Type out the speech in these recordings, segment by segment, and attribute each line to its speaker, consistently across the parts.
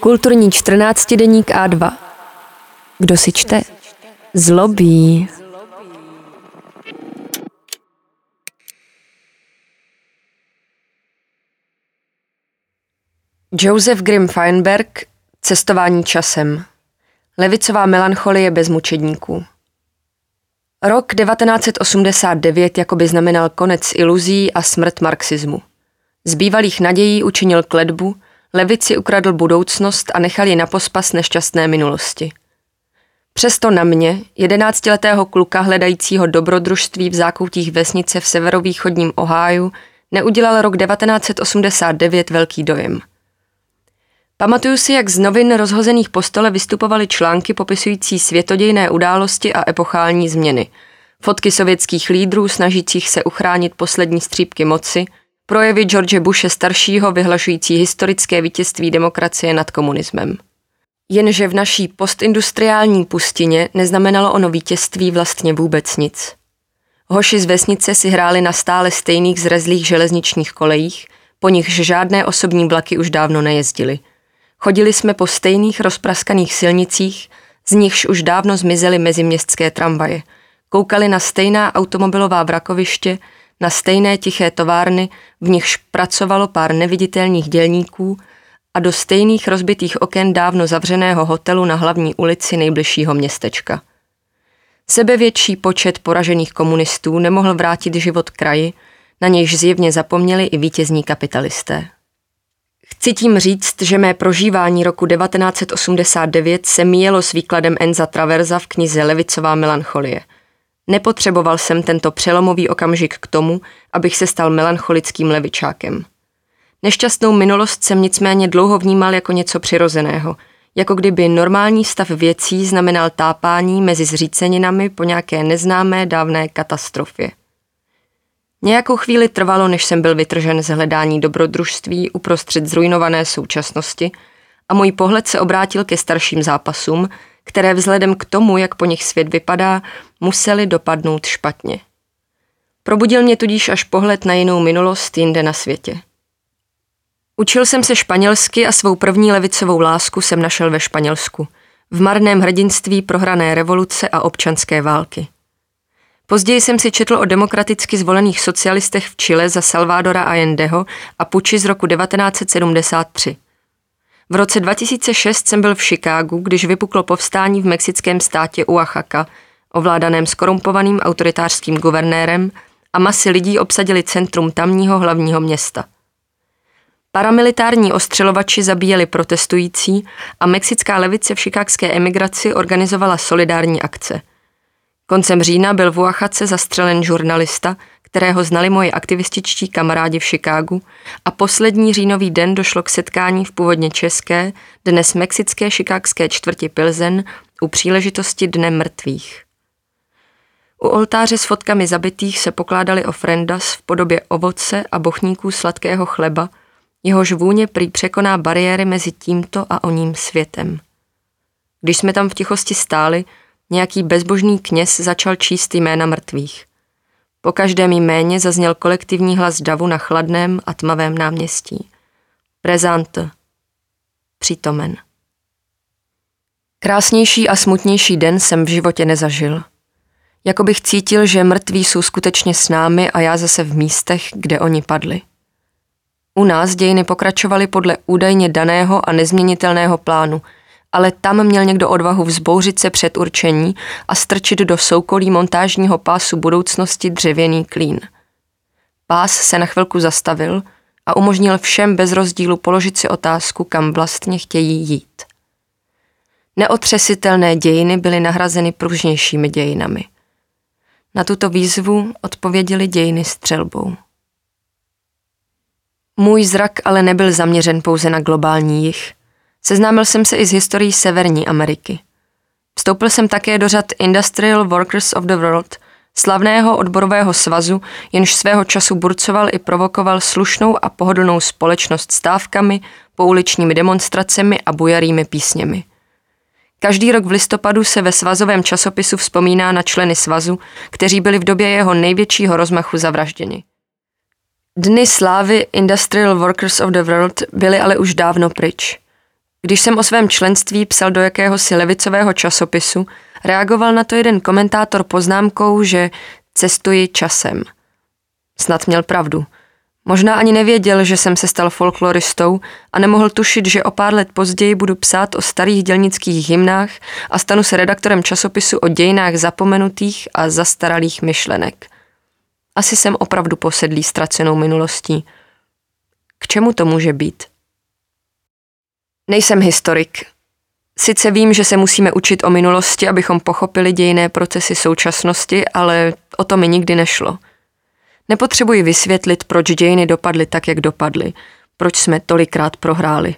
Speaker 1: Kulturní 14 deník A2. Kdo si čte? Zlobí. Joseph Grimm Feinberg Cestování časem. Levicová melancholie bez mučedníků. Rok 1989 jako by znamenal konec iluzí a smrt marxismu. Z bývalých nadějí učinil kledbu, levici ukradl budoucnost a nechal ji na pospas nešťastné minulosti. Přesto na mě, jedenáctiletého kluka hledajícího dobrodružství v zákoutích vesnice v severovýchodním Oháju, neudělal rok 1989 velký dojem. Pamatuju si, jak z novin rozhozených po stole vystupovaly články popisující světodějné události a epochální změny. Fotky sovětských lídrů snažících se uchránit poslední střípky moci, projevy George Bushe staršího vyhlašující historické vítězství demokracie nad komunismem. Jenže v naší postindustriální pustině neznamenalo ono vítězství vlastně vůbec nic. Hoši z vesnice si hráli na stále stejných zrezlých železničních kolejích, po nichž žádné osobní vlaky už dávno nejezdily. Chodili jsme po stejných rozpraskaných silnicích, z nichž už dávno zmizely meziměstské tramvaje. Koukali na stejná automobilová vrakoviště, na stejné tiché továrny, v nichž pracovalo pár neviditelných dělníků a do stejných rozbitých oken dávno zavřeného hotelu na hlavní ulici nejbližšího městečka. Sebevětší počet poražených komunistů nemohl vrátit život kraji, na nějž zjevně zapomněli i vítězní kapitalisté. Chci tím říct, že mé prožívání roku 1989 se míjelo s výkladem Enza Traverza v knize Levicová melancholie. Nepotřeboval jsem tento přelomový okamžik k tomu, abych se stal melancholickým levičákem. Nešťastnou minulost jsem nicméně dlouho vnímal jako něco přirozeného, jako kdyby normální stav věcí znamenal tápání mezi zříceninami po nějaké neznámé dávné katastrofě. Nějakou chvíli trvalo, než jsem byl vytržen z hledání dobrodružství uprostřed zrujnované současnosti a můj pohled se obrátil ke starším zápasům, které vzhledem k tomu, jak po nich svět vypadá, museli dopadnout špatně. Probudil mě tudíž až pohled na jinou minulost jinde na světě. Učil jsem se španělsky a svou první levicovou lásku jsem našel ve Španělsku, v marném hrdinství prohrané revoluce a občanské války. Později jsem si četl o demokraticky zvolených socialistech v Chile za Salvadora Allendeho a puči z roku 1973. V roce 2006 jsem byl v Chicagu, když vypuklo povstání v mexickém státě Oaxaca, ovládaném skorumpovaným autoritářským guvernérem a masy lidí obsadili centrum tamního hlavního města. Paramilitární ostřelovači zabíjeli protestující a mexická levice v šikákské emigraci organizovala solidární akce – Koncem října byl v Uachace zastřelen žurnalista, kterého znali moji aktivističtí kamarádi v Chicagu a poslední říjnový den došlo k setkání v původně české, dnes mexické šikákské čtvrti Pilzen u příležitosti Dne mrtvých. U oltáře s fotkami zabitých se pokládaly ofrendas v podobě ovoce a bochníků sladkého chleba, jehož vůně prý překoná bariéry mezi tímto a oním světem. Když jsme tam v tichosti stáli, Nějaký bezbožný kněz začal číst jména mrtvých. Po každém jméně zazněl kolektivní hlas davu na chladném a tmavém náměstí. Prezant. Přítomen. Krásnější a smutnější den jsem v životě nezažil. Jako bych cítil, že mrtví jsou skutečně s námi a já zase v místech, kde oni padli. U nás dějiny pokračovaly podle údajně daného a nezměnitelného plánu – ale tam měl někdo odvahu vzbouřit se před určení a strčit do soukolí montážního pásu budoucnosti dřevěný klín. Pás se na chvilku zastavil a umožnil všem bez rozdílu položit si otázku, kam vlastně chtějí jít. Neotřesitelné dějiny byly nahrazeny pružnějšími dějinami. Na tuto výzvu odpověděly dějiny střelbou. Můj zrak ale nebyl zaměřen pouze na globální jich – Seznámil jsem se i s historií Severní Ameriky. Vstoupil jsem také do řad Industrial Workers of the World, slavného odborového svazu, jenž svého času burcoval i provokoval slušnou a pohodlnou společnost stávkami, pouličními demonstracemi a bujarými písněmi. Každý rok v listopadu se ve svazovém časopisu vzpomíná na členy svazu, kteří byli v době jeho největšího rozmachu zavražděni. Dny slávy Industrial Workers of the World byly ale už dávno pryč – Když jsem o svém členství psal do jakéhosi levicového časopisu, reagoval na to jeden komentátor poznámkou, že cestuji časem. Snad měl pravdu. Možná ani nevěděl, že jsem se stal folkloristou a nemohl tušit, že o pár let později budu psát o starých dělnických hymnách a stanu se redaktorem časopisu o dějinách zapomenutých a zastaralých myšlenek. Asi jsem opravdu posedlý ztracenou minulostí. K čemu to může být? Nejsem historik. Sice vím, že se musíme učit o minulosti, abychom pochopili dějinné procesy současnosti, ale o to mi nikdy nešlo. Nepotřebuji vysvětlit, proč dějiny dopadly tak, jak dopadly, proč jsme tolikrát prohráli.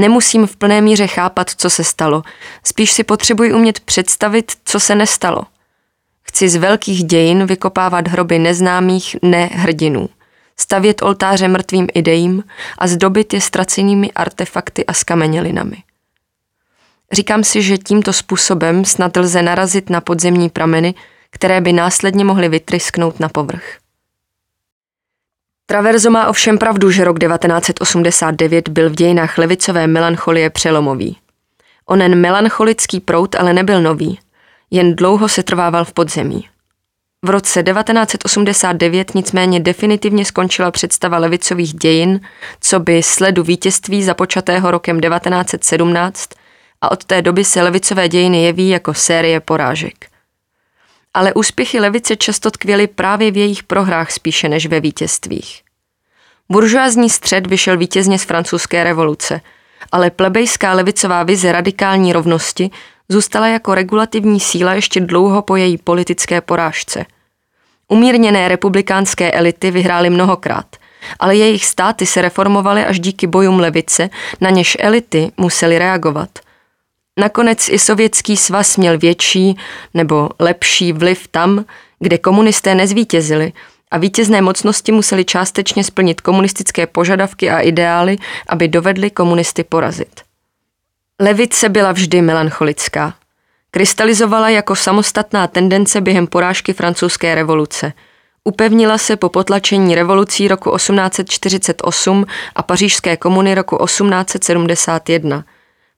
Speaker 1: Nemusím v plné míře chápat, co se stalo, spíš si potřebuji umět představit, co se nestalo. Chci z velkých dějin vykopávat hroby neznámých nehrdinů – stavět oltáře mrtvým idejím a zdobit je ztracenými artefakty a skamenělinami. Říkám si, že tímto způsobem snad lze narazit na podzemní prameny, které by následně mohly vytrysknout na povrch. Traverzo má ovšem pravdu, že rok 1989 byl v dějinách levicové melancholie přelomový. Onen melancholický prout ale nebyl nový, jen dlouho se trvával v podzemí. V roce 1989 nicméně definitivně skončila představa levicových dějin, co by sledu vítězství započatého rokem 1917 a od té doby se levicové dějiny jeví jako série porážek. Ale úspěchy levice často tkvěly právě v jejich prohrách spíše než ve vítězstvích. Buržoázní střed vyšel vítězně z francouzské revoluce, ale plebejská levicová vize radikální rovnosti zůstala jako regulativní síla ještě dlouho po její politické porážce. Umírněné republikánské elity vyhrály mnohokrát, ale jejich státy se reformovaly až díky bojům levice, na něž elity musely reagovat. Nakonec i sovětský svaz měl větší nebo lepší vliv tam, kde komunisté nezvítězili a vítězné mocnosti museli částečně splnit komunistické požadavky a ideály, aby dovedli komunisty porazit. Levice byla vždy melancholická. Krystalizovala jako samostatná tendence během porážky francouzské revoluce. Upevnila se po potlačení revolucí roku 1848 a pařížské komuny roku 1871.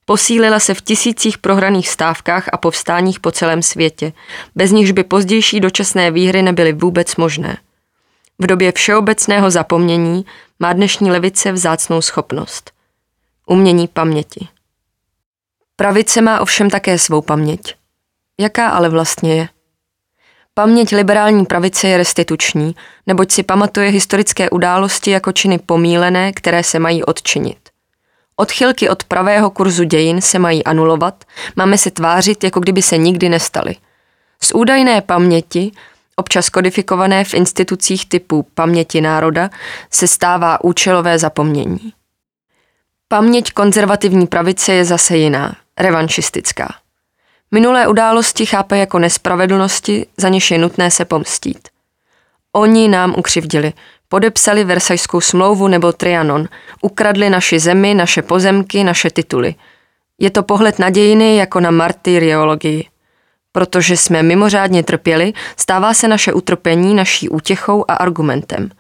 Speaker 1: Posílila se v tisících prohraných stávkách a povstáních po celém světě, bez nichž by pozdější dočasné výhry nebyly vůbec možné. V době všeobecného zapomnění má dnešní levice vzácnou schopnost. Umění paměti. Pravice má ovšem také svou paměť. Jaká ale vlastně je? Paměť liberální pravice je restituční, neboť si pamatuje historické události jako činy pomílené, které se mají odčinit. Odchylky od pravého kurzu dějin se mají anulovat, máme se tvářit, jako kdyby se nikdy nestaly. Z údajné paměti, občas kodifikované v institucích typu paměti národa, se stává účelové zapomnění. Paměť konzervativní pravice je zase jiná revanšistická. Minulé události chápe jako nespravedlnosti, za něž je nutné se pomstít. Oni nám ukřivdili, podepsali Versajskou smlouvu nebo Trianon, ukradli naši zemi, naše pozemky, naše tituly. Je to pohled na dějiny jako na martyriologii. Protože jsme mimořádně trpěli, stává se naše utrpení naší útěchou a argumentem –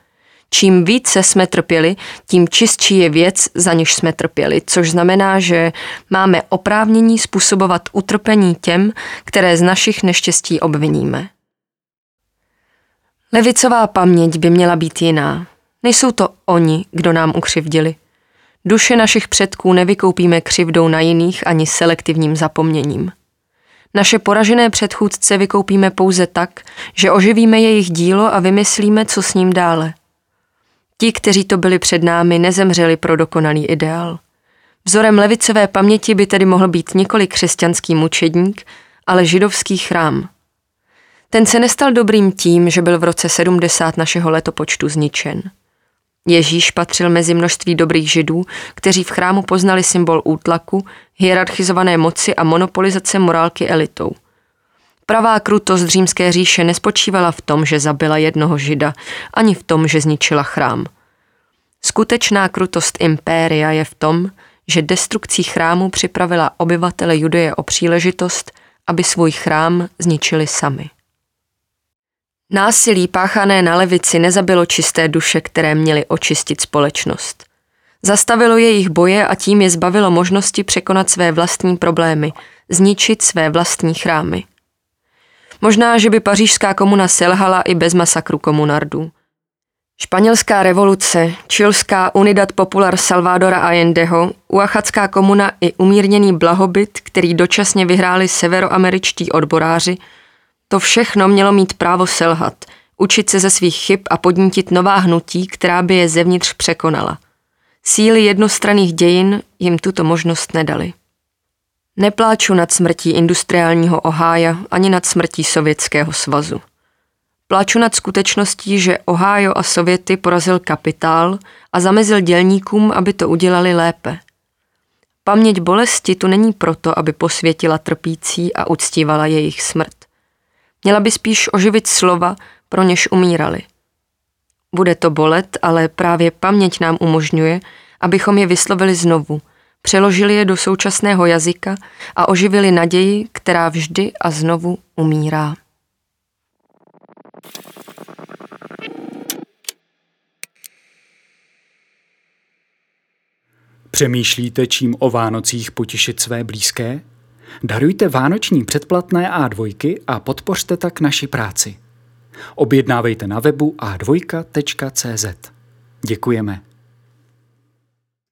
Speaker 1: Čím více jsme trpěli, tím čistší je věc, za niž jsme trpěli, což znamená, že máme oprávnění způsobovat utrpení těm, které z našich neštěstí obviníme. Levicová paměť by měla být jiná. Nejsou to oni, kdo nám ukřivdili. Duše našich předků nevykoupíme křivdou na jiných ani selektivním zapomněním. Naše poražené předchůdce vykoupíme pouze tak, že oživíme jejich dílo a vymyslíme, co s ním dále – Ti, kteří to byli před námi, nezemřeli pro dokonalý ideál. Vzorem levicové paměti by tedy mohl být nikoli křesťanský mučedník, ale židovský chrám. Ten se nestal dobrým tím, že byl v roce 70 našeho letopočtu zničen. Ježíš patřil mezi množství dobrých židů, kteří v chrámu poznali symbol útlaku, hierarchizované moci a monopolizace morálky elitou – Pravá krutost římské říše nespočívala v tom, že zabila jednoho žida, ani v tom, že zničila chrám. Skutečná krutost impéria je v tom, že destrukcí chrámu připravila obyvatele Judeje o příležitost, aby svůj chrám zničili sami. Násilí páchané na levici nezabilo čisté duše, které měly očistit společnost. Zastavilo jejich boje a tím je zbavilo možnosti překonat své vlastní problémy, zničit své vlastní chrámy. Možná, že by pařížská komuna selhala i bez masakru komunardů. Španělská revoluce, čilská Unidad Popular Salvadora Allendeho, uachatská komuna i umírněný blahobyt, který dočasně vyhráli severoameričtí odboráři, to všechno mělo mít právo selhat, učit se ze svých chyb a podnítit nová hnutí, která by je zevnitř překonala. Síly jednostranných dějin jim tuto možnost nedali. Nepláču nad smrtí industriálního Ohája ani nad smrtí Sovětského svazu. Pláču nad skutečností, že Ohio a Sověty porazil kapitál a zamezil dělníkům, aby to udělali lépe. Paměť bolesti tu není proto, aby posvětila trpící a uctívala jejich smrt. Měla by spíš oživit slova, pro něž umírali. Bude to bolet, ale právě paměť nám umožňuje, abychom je vyslovili znovu, přeložili je do současného jazyka a oživili naději, která vždy a znovu umírá.
Speaker 2: Přemýšlíte, čím o Vánocích potěšit své blízké? Darujte vánoční předplatné A2 a podpořte tak naši práci. Objednávejte na webu a2.cz. Děkujeme.